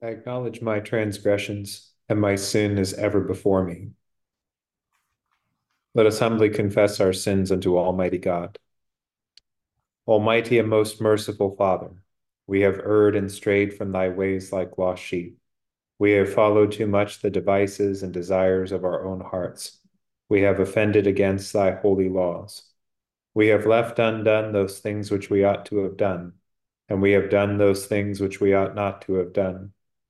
I acknowledge my transgressions, and my sin is ever before me. Let us humbly confess our sins unto Almighty God. Almighty and most merciful Father, we have erred and strayed from thy ways like lost sheep. We have followed too much the devices and desires of our own hearts. We have offended against thy holy laws. We have left undone those things which we ought to have done, and we have done those things which we ought not to have done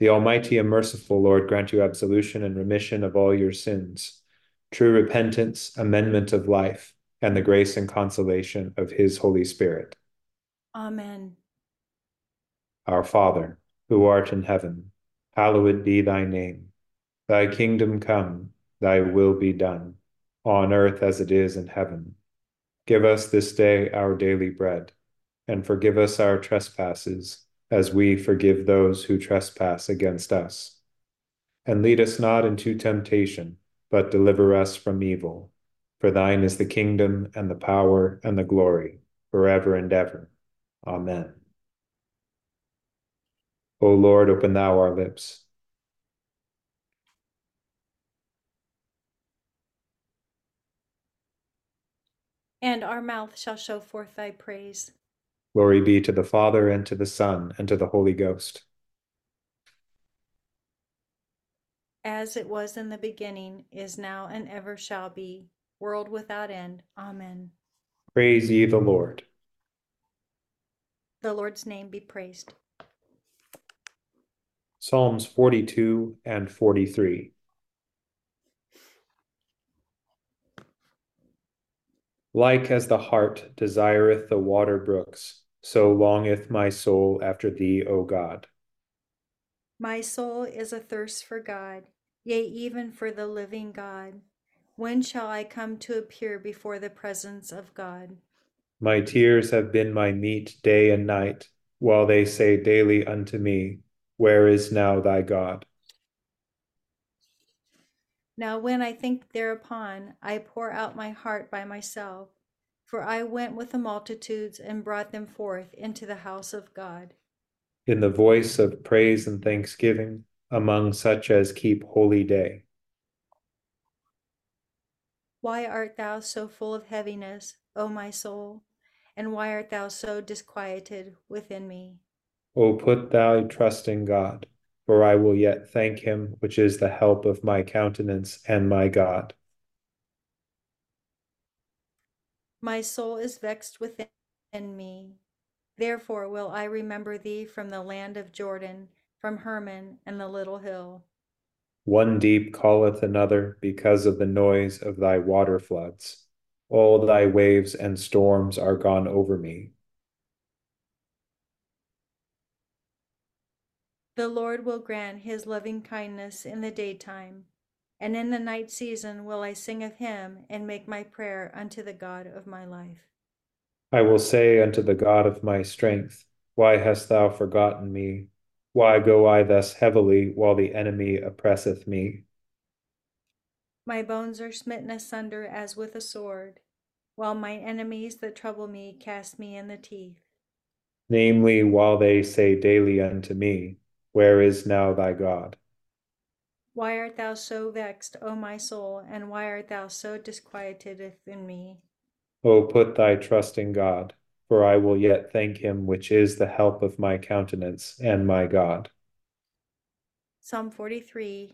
The Almighty and merciful Lord grant you absolution and remission of all your sins, true repentance, amendment of life, and the grace and consolation of his Holy Spirit. Amen. Our Father, who art in heaven, hallowed be thy name. Thy kingdom come, thy will be done, on earth as it is in heaven. Give us this day our daily bread, and forgive us our trespasses as we forgive those who trespass against us. And lead us not into temptation, but deliver us from evil. For thine is the kingdom, and the power, and the glory, forever and ever. Amen. O Lord, open thou our lips. And our mouth shall show forth thy praise. Glory be to the Father, and to the Son, and to the Holy Ghost. As it was in the beginning, is now, and ever shall be, world without end. Amen. Praise ye the Lord. The Lord's name be praised. Psalms 42 and 43. Like as the hart desireth the water brooks, so longeth my soul after thee, O God. My soul is athirst for God, yea, even for the living God. When shall I come to appear before the presence of God? My tears have been my meat day and night, while they say daily unto me, Where is now thy God? Now, when I think thereupon, I pour out my heart by myself, for I went with the multitudes and brought them forth into the house of God. In the voice of praise and thanksgiving, among such as keep holy day. Why art thou so full of heaviness, O my soul? And why art thou so disquieted within me? O put thy trust in God for I will yet thank him, which is the help of my countenance and my God. My soul is vexed within me. Therefore will I remember thee from the land of Jordan, from Hermon and the little hill. One deep calleth another because of the noise of thy water floods. All thy waves and storms are gone over me. The Lord will grant his loving kindness in the daytime, and in the night season will I sing of him and make my prayer unto the God of my life. I will say unto the God of my strength, Why hast thou forgotten me? Why go I thus heavily while the enemy oppresseth me? My bones are smitten asunder as with a sword, while my enemies that trouble me cast me in the teeth. Namely, while they say daily unto me, where is now thy God? Why art thou so vexed, O my soul, and why art thou so disquieted in me? O put thy trust in God, for I will yet thank him which is the help of my countenance and my God. Psalm 43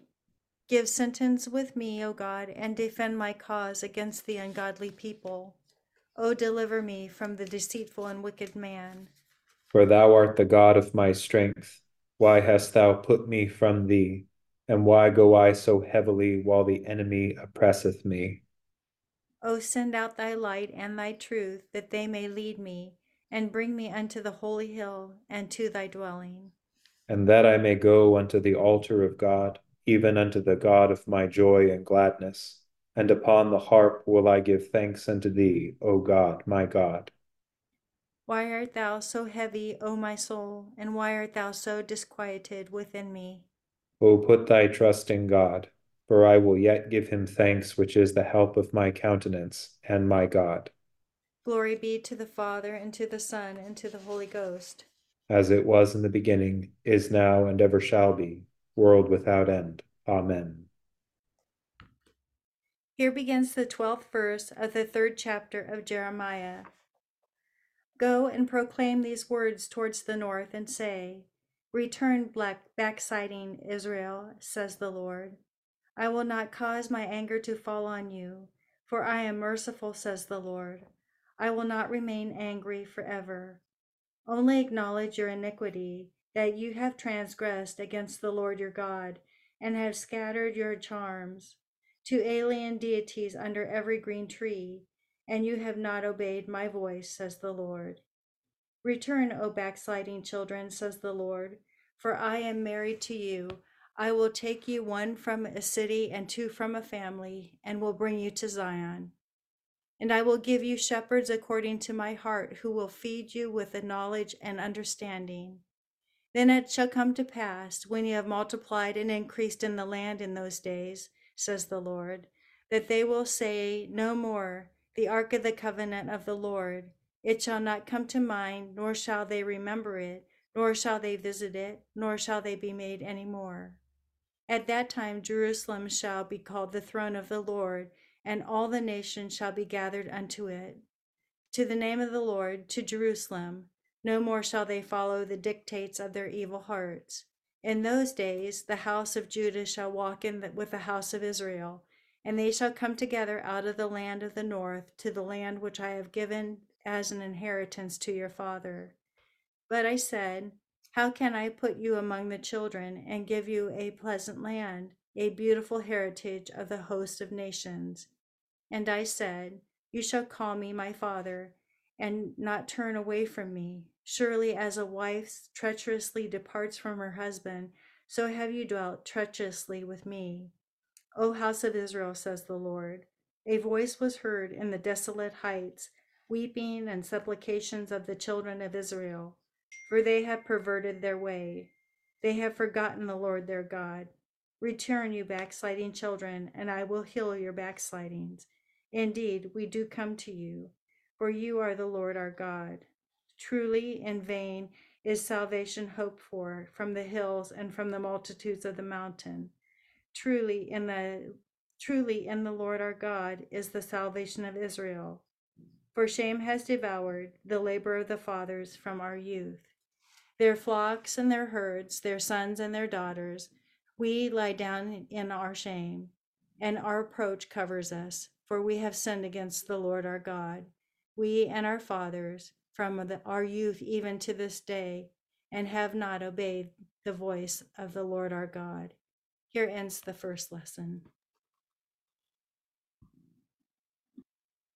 Give sentence with me, O God, and defend my cause against the ungodly people. O deliver me from the deceitful and wicked man. For thou art the God of my strength. Why hast thou put me from thee? And why go I so heavily while the enemy oppresseth me? O send out thy light and thy truth, that they may lead me, and bring me unto the holy hill and to thy dwelling. and that I may go unto the altar of God, even unto the God of my joy and gladness. And upon the harp will I give thanks unto thee, O God, my God. Why art thou so heavy, O my soul, and why art thou so disquieted within me? O put thy trust in God, for I will yet give him thanks, which is the help of my countenance and my God. Glory be to the Father, and to the Son, and to the Holy Ghost. As it was in the beginning, is now, and ever shall be, world without end. Amen. Here begins the twelfth verse of the third chapter of Jeremiah. Go and proclaim these words towards the north, and say, Return, black backsliding Israel, says the Lord. I will not cause my anger to fall on you, for I am merciful, says the Lord. I will not remain angry forever. Only acknowledge your iniquity, that you have transgressed against the Lord your God, and have scattered your charms to alien deities under every green tree and you have not obeyed my voice, says the Lord. Return, O backsliding children, says the Lord, for I am married to you. I will take you one from a city and two from a family, and will bring you to Zion. And I will give you shepherds according to my heart, who will feed you with the knowledge and understanding. Then it shall come to pass, when you have multiplied and increased in the land in those days, says the Lord, that they will say no more, the ark of the covenant of the Lord. It shall not come to mind, nor shall they remember it, nor shall they visit it, nor shall they be made any more. At that time Jerusalem shall be called the throne of the Lord, and all the nations shall be gathered unto it. To the name of the Lord, to Jerusalem, no more shall they follow the dictates of their evil hearts. In those days the house of Judah shall walk in with the house of Israel and they shall come together out of the land of the north to the land which I have given as an inheritance to your father. But I said, How can I put you among the children and give you a pleasant land, a beautiful heritage of the host of nations? And I said, You shall call me my father, and not turn away from me. Surely, as a wife treacherously departs from her husband, so have you dwelt treacherously with me. O house of Israel, says the Lord. A voice was heard in the desolate heights, weeping and supplications of the children of Israel, for they have perverted their way. They have forgotten the Lord their God. Return, you backsliding children, and I will heal your backslidings. Indeed, we do come to you, for you are the Lord our God. Truly, in vain is salvation hoped for from the hills and from the multitudes of the mountain. Truly in the truly in the Lord our God is the salvation of Israel. For shame has devoured the labor of the fathers from our youth. Their flocks and their herds, their sons and their daughters, we lie down in our shame, and our approach covers us, for we have sinned against the Lord our God, we and our fathers, from the, our youth even to this day, and have not obeyed the voice of the Lord our God. Here ends the first lesson.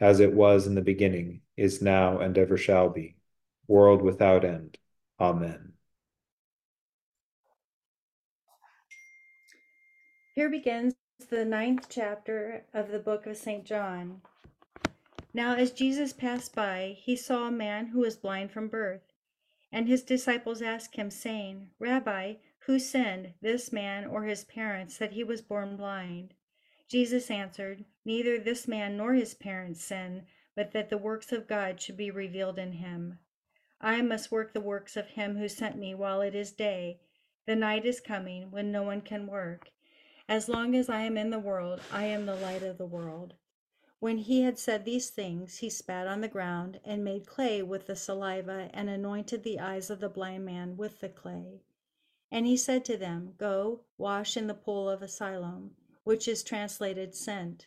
as it was in the beginning, is now, and ever shall be, world without end. Amen. Here begins the ninth chapter of the book of St. John. Now, as Jesus passed by, he saw a man who was blind from birth. And his disciples asked him, saying, Rabbi, Who sinned, this man or his parents, that he was born blind? Jesus answered, Neither this man nor his parents sin, but that the works of God should be revealed in him. I must work the works of him who sent me while it is day. The night is coming when no one can work. As long as I am in the world, I am the light of the world. When he had said these things, he spat on the ground and made clay with the saliva and anointed the eyes of the blind man with the clay. And he said to them, Go, wash in the pool of Siloam, which is translated sent.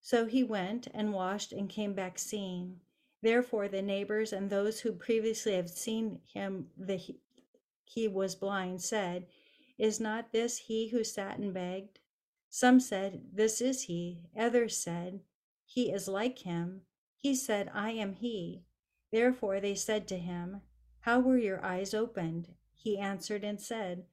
So he went and washed and came back seeing. Therefore, the neighbors and those who previously had seen him that he, he was blind said, Is not this he who sat and begged? Some said, This is he. Others said, He is like him. He said, I am he. Therefore they said to him, How were your eyes opened? He answered and said,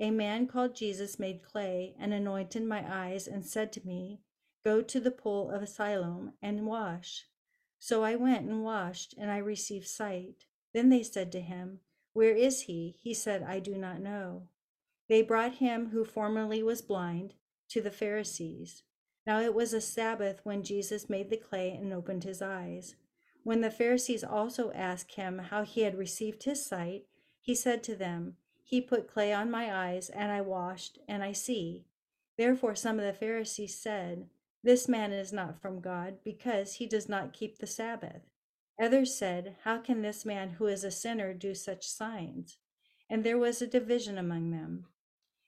A man called Jesus made clay and anointed my eyes and said to me, Go to the pool of Siloam and wash. So I went and washed, and I received sight. Then they said to him, Where is he? He said, I do not know. They brought him who formerly was blind to the Pharisees. Now it was a Sabbath when Jesus made the clay and opened his eyes. When the Pharisees also asked him how he had received his sight, he said to them, He put clay on my eyes, and I washed, and I see. Therefore some of the Pharisees said, this man is not from God, because he does not keep the Sabbath. Others said, How can this man who is a sinner do such signs? And there was a division among them.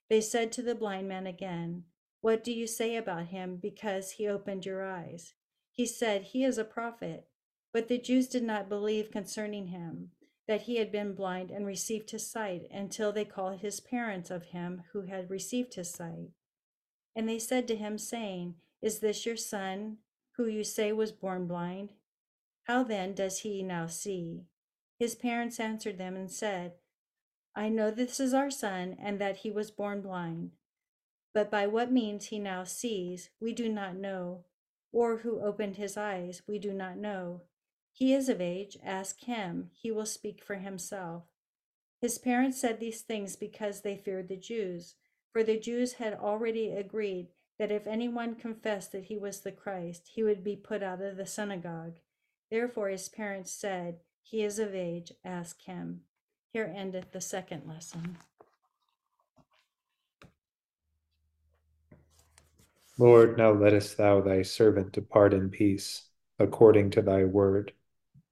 They said to the blind man again, What do you say about him because he opened your eyes? He said, He is a prophet. But the Jews did not believe concerning him that he had been blind and received his sight until they called his parents of him who had received his sight. And they said to him, saying, is this your son, who you say was born blind? How then does he now see? His parents answered them and said, I know this is our son, and that he was born blind. But by what means he now sees, we do not know, or who opened his eyes, we do not know. He is of age, ask him, he will speak for himself. His parents said these things because they feared the Jews, for the Jews had already agreed that if anyone confessed that he was the Christ, he would be put out of the synagogue. Therefore his parents said, He is of age, ask him. Here endeth the second lesson. Lord, now lettest thou thy servant depart in peace, according to thy word.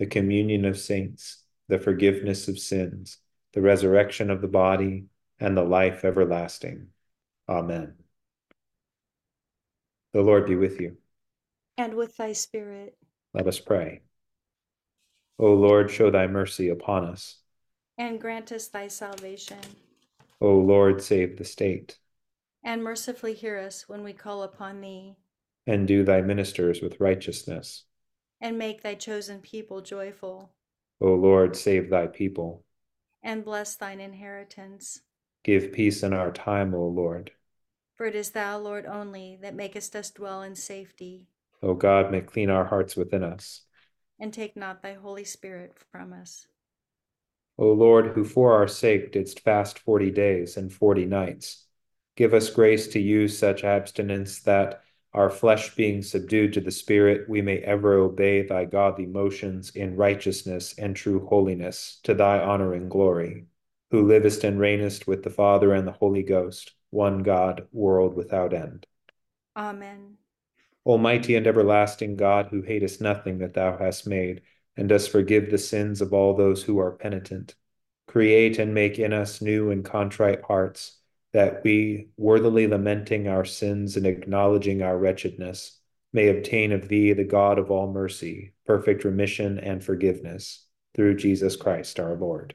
the communion of saints, the forgiveness of sins, the resurrection of the body, and the life everlasting. Amen. The Lord be with you. And with thy spirit. Let us pray. O Lord, show thy mercy upon us. And grant us thy salvation. O Lord, save the state. And mercifully hear us when we call upon thee. And do thy ministers with righteousness. And make thy chosen people joyful. O Lord, save thy people. And bless thine inheritance. Give peace in our time, O Lord. For it is thou, Lord, only that makest us dwell in safety. O God, may clean our hearts within us. And take not thy Holy Spirit from us. O Lord, who for our sake didst fast forty days and forty nights, give us grace to use such abstinence that, our flesh being subdued to the Spirit, we may ever obey thy godly motions in righteousness and true holiness, to thy honor and glory who livest and reignest with the Father and the Holy Ghost, one God, world without end. Amen. Almighty and everlasting God, who hatest nothing that thou hast made, and dost forgive the sins of all those who are penitent, create and make in us new and contrite hearts, that we, worthily lamenting our sins and acknowledging our wretchedness, may obtain of thee, the God of all mercy, perfect remission and forgiveness, through Jesus Christ our Lord.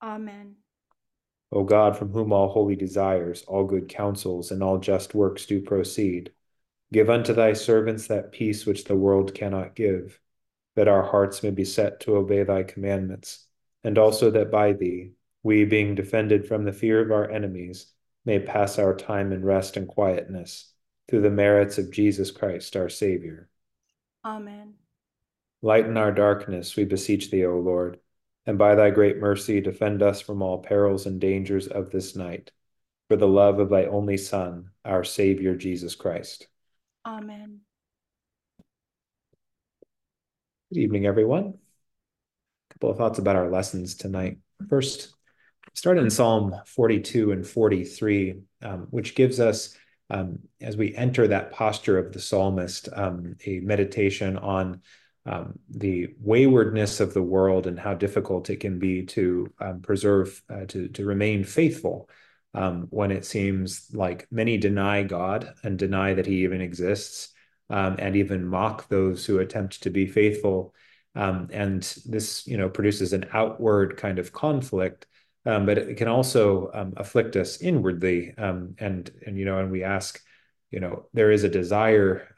Amen. O God, from whom all holy desires, all good counsels, and all just works do proceed, give unto thy servants that peace which the world cannot give, that our hearts may be set to obey thy commandments, and also that by thee, we, being defended from the fear of our enemies, may pass our time in rest and quietness, through the merits of Jesus Christ our Saviour. Amen. Lighten our darkness, we beseech thee, O Lord and by thy great mercy defend us from all perils and dangers of this night, for the love of thy only Son, our Savior Jesus Christ. Amen. Good evening, everyone. A couple of thoughts about our lessons tonight. First, start in Psalm 42 and 43, um, which gives us, um, as we enter that posture of the psalmist, um, a meditation on um, the waywardness of the world and how difficult it can be to um, preserve, uh, to, to remain faithful um, when it seems like many deny God and deny that he even exists and even mock those who attempt to be faithful. And this, you know, produces an outward kind of conflict, um, but it can also afflict us inwardly. and, and, you know, and we ask, you know, there is a desire,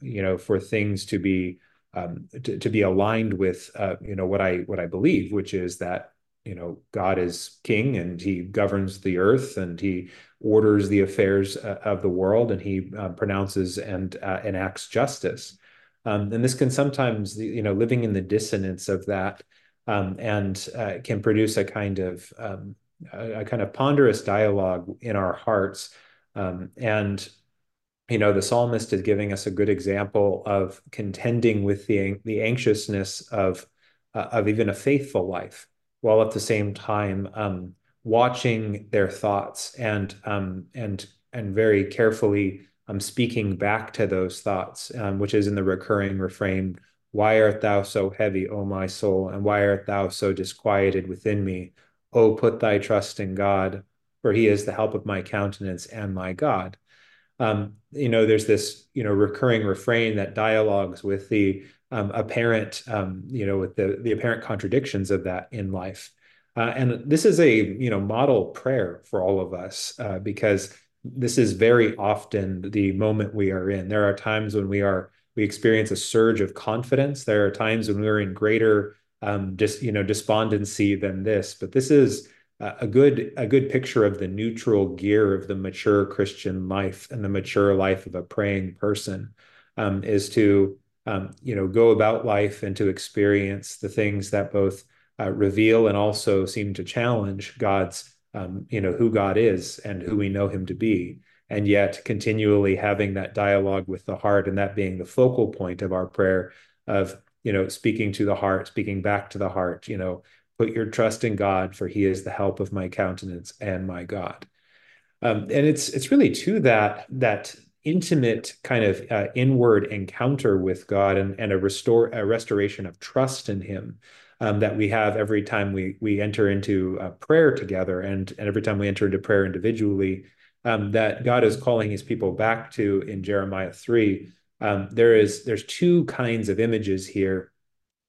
you know, for things to be um, to, to, be aligned with uh, you know what I what I believe, which is that you know God is king and he governs the earth and he orders the affairs uh, of the world and he uh, pronounces and uh, enacts justice. Um, and this can sometimes you know living in the dissonance of that um, and uh, can produce a kind of um, a, a, kind of ponderous dialogue in our hearts. Um, and you know the psalmist is giving us a good example of contending with the the anxiousness of uh, of even a faithful life while at the same time um, watching their thoughts and um, and and very carefully um, speaking back to those thoughts um, which is in the recurring refrain why art thou so heavy o my soul and why art thou so disquieted within me o put thy trust in god for he is the help of my countenance and my god um, you know, there's this, you know, recurring refrain that dialogues with the um, apparent, um, you know, with the the apparent contradictions of that in life. Uh, and this is a, you know, model prayer for all of us uh, because this is very often the moment we are in. There are times when we are we experience a surge of confidence. There are times when we're in greater um, just you know despondency than this. But this is a good a good picture of the neutral gear of the mature Christian life and the mature life of a praying person um, is to um, you know go about life and to experience the things that both uh, reveal and also seem to challenge God's um, you know who God is and who we know Him to be, and yet continually having that dialogue with the heart and that being the focal point of our prayer of you know speaking to the heart, speaking back to the heart, you know Put your trust in God, for he is the help of my countenance and my God. Um, and it's it's really to that that intimate kind of uh, inward encounter with God and, and a restore a restoration of trust in Him um, that we have every time we we enter into prayer together and and every time we enter into prayer individually. Um, that God is calling His people back to in Jeremiah three. Um, there is there's two kinds of images here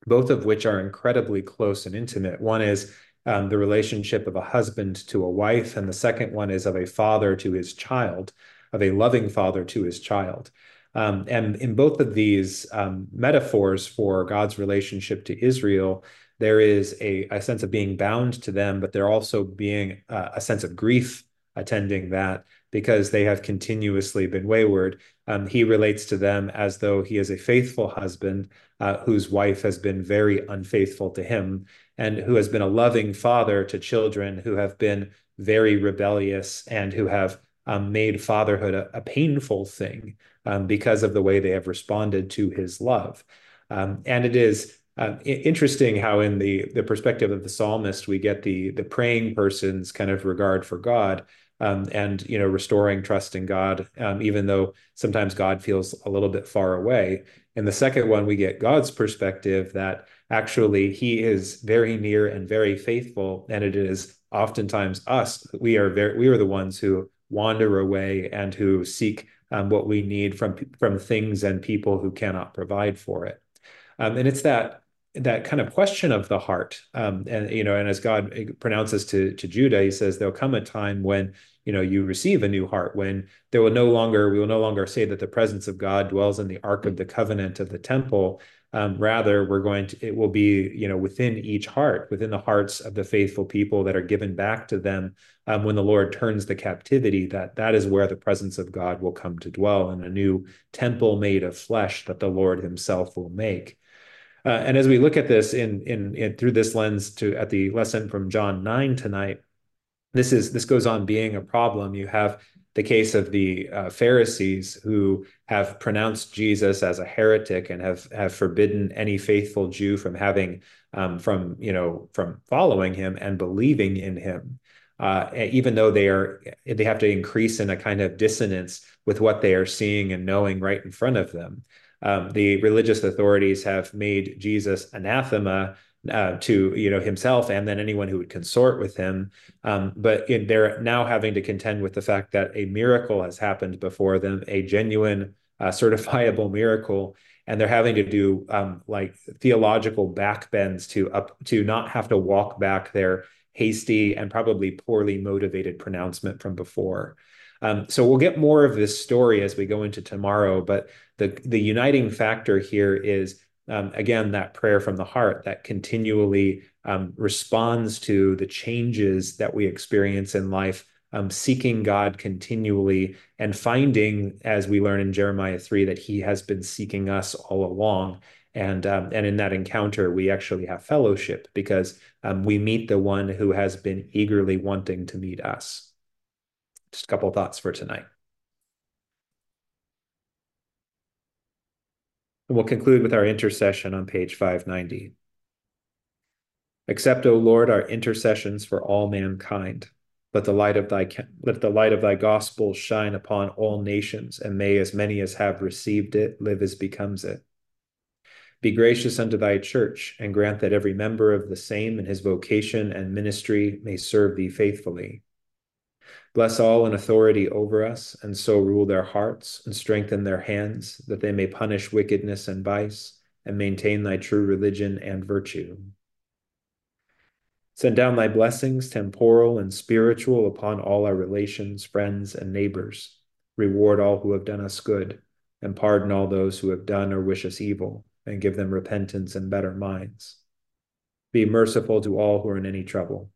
both of which are incredibly close and intimate. One is um, the relationship of a husband to a wife, and the second one is of a father to his child, of a loving father to his child. Um, and in both of these um, metaphors for God's relationship to Israel, there is a, a, sense of being bound to them, but there also being uh, a sense of grief attending that because they have continuously been wayward. Um, he relates to them as though he is a faithful husband uh, whose wife has been very unfaithful to him and who has been a loving father to children who have been very rebellious and who have um, made fatherhood a, a painful thing um, because of the way they have responded to his love. Um, and it is um, interesting how in the the perspective of the psalmist we get the the praying person's kind of regard for God um, and you know restoring trust in God, um, even though sometimes God feels a little bit far away. In the second one, we get God's perspective that actually He is very near and very faithful, and it is oftentimes us we are very we are the ones who wander away and who seek um, what we need from from things and people who cannot provide for it. Um, and it's that that kind of question of the heart um, and you know and as god pronounces to to judah he says there'll come a time when you know you receive a new heart when there will no longer we will no longer say that the presence of god dwells in the ark of the covenant of the temple. Um, rather we're going to it will be you know within each heart within the hearts of the faithful people that are given back to them um, when the lord turns the captivity that that is where the presence of god will come to dwell in a new temple made of flesh that the lord himself will make uh, and as we look at this in, in, in through this lens to at the lesson from John 9 tonight, this is this goes on being a problem. You have the case of the uh, Pharisees who have pronounced Jesus as a heretic and have have forbidden any faithful Jew from having um, from you know from following him and believing in him. Uh, even though they are they have to increase in a kind of dissonance with what they are seeing and knowing right in front of them um, the religious authorities have made Jesus anathema uh, to you know himself and then anyone who would consort with him. Um, but in, they're now having to contend with the fact that a miracle has happened before them, a genuine, uh, certifiable miracle, and they're having to do um, like theological backbends to up to not have to walk back their hasty and probably poorly motivated pronouncement from before. Um, so we'll get more of this story as we go into tomorrow, but the the uniting factor here is um, again that prayer from the heart that continually um, responds to the changes that we experience in life um, seeking god continually and finding as we learn in jeremiah 3 that he has been seeking us all along. And um, and in that encounter we actually have fellowship because um, we meet the one who has been eagerly wanting to meet us just a couple thoughts for tonight And we'll conclude with our intercession on page 590. Accept, O Lord, our intercessions for all mankind. Let the light of thy let the light of thy gospel shine upon all nations, and may as many as have received it live as becomes it. Be gracious unto thy church, and grant that every member of the same in his vocation and ministry may serve thee faithfully Bless all in authority over us, and so rule their hearts and strengthen their hands, that they may punish wickedness and vice, and maintain thy true religion and virtue. Send down thy blessings, temporal and spiritual, upon all our relations, friends, and neighbors. Reward all who have done us good, and pardon all those who have done or wish us evil, and give them repentance and better minds. Be merciful to all who are in any trouble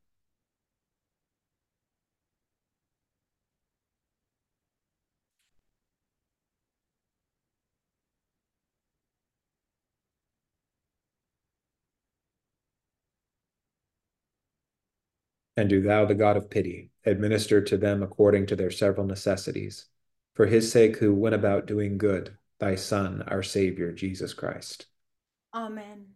And do thou, the God of pity, administer to them according to their several necessities, for his sake who went about doing good, thy Son, our Savior, Jesus Christ. Amen.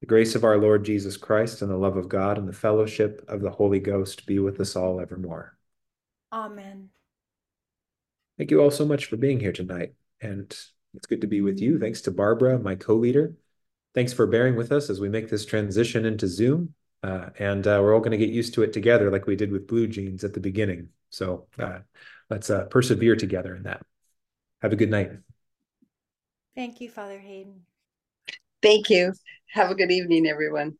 The grace of our Lord Jesus Christ and the love of God and the fellowship of the Holy Ghost be with us all evermore. Amen. Thank you all so much for being here tonight. And it's good to be with you. Thanks to Barbara, my co leader. Thanks for bearing with us as we make this transition into Zoom. Uh, and uh, we're all going to get used to it together, like we did with BlueJeans at the beginning. So uh, let's uh, persevere together in that. Have a good night. Thank you, Father Hayden. Thank you. Have a good evening, everyone.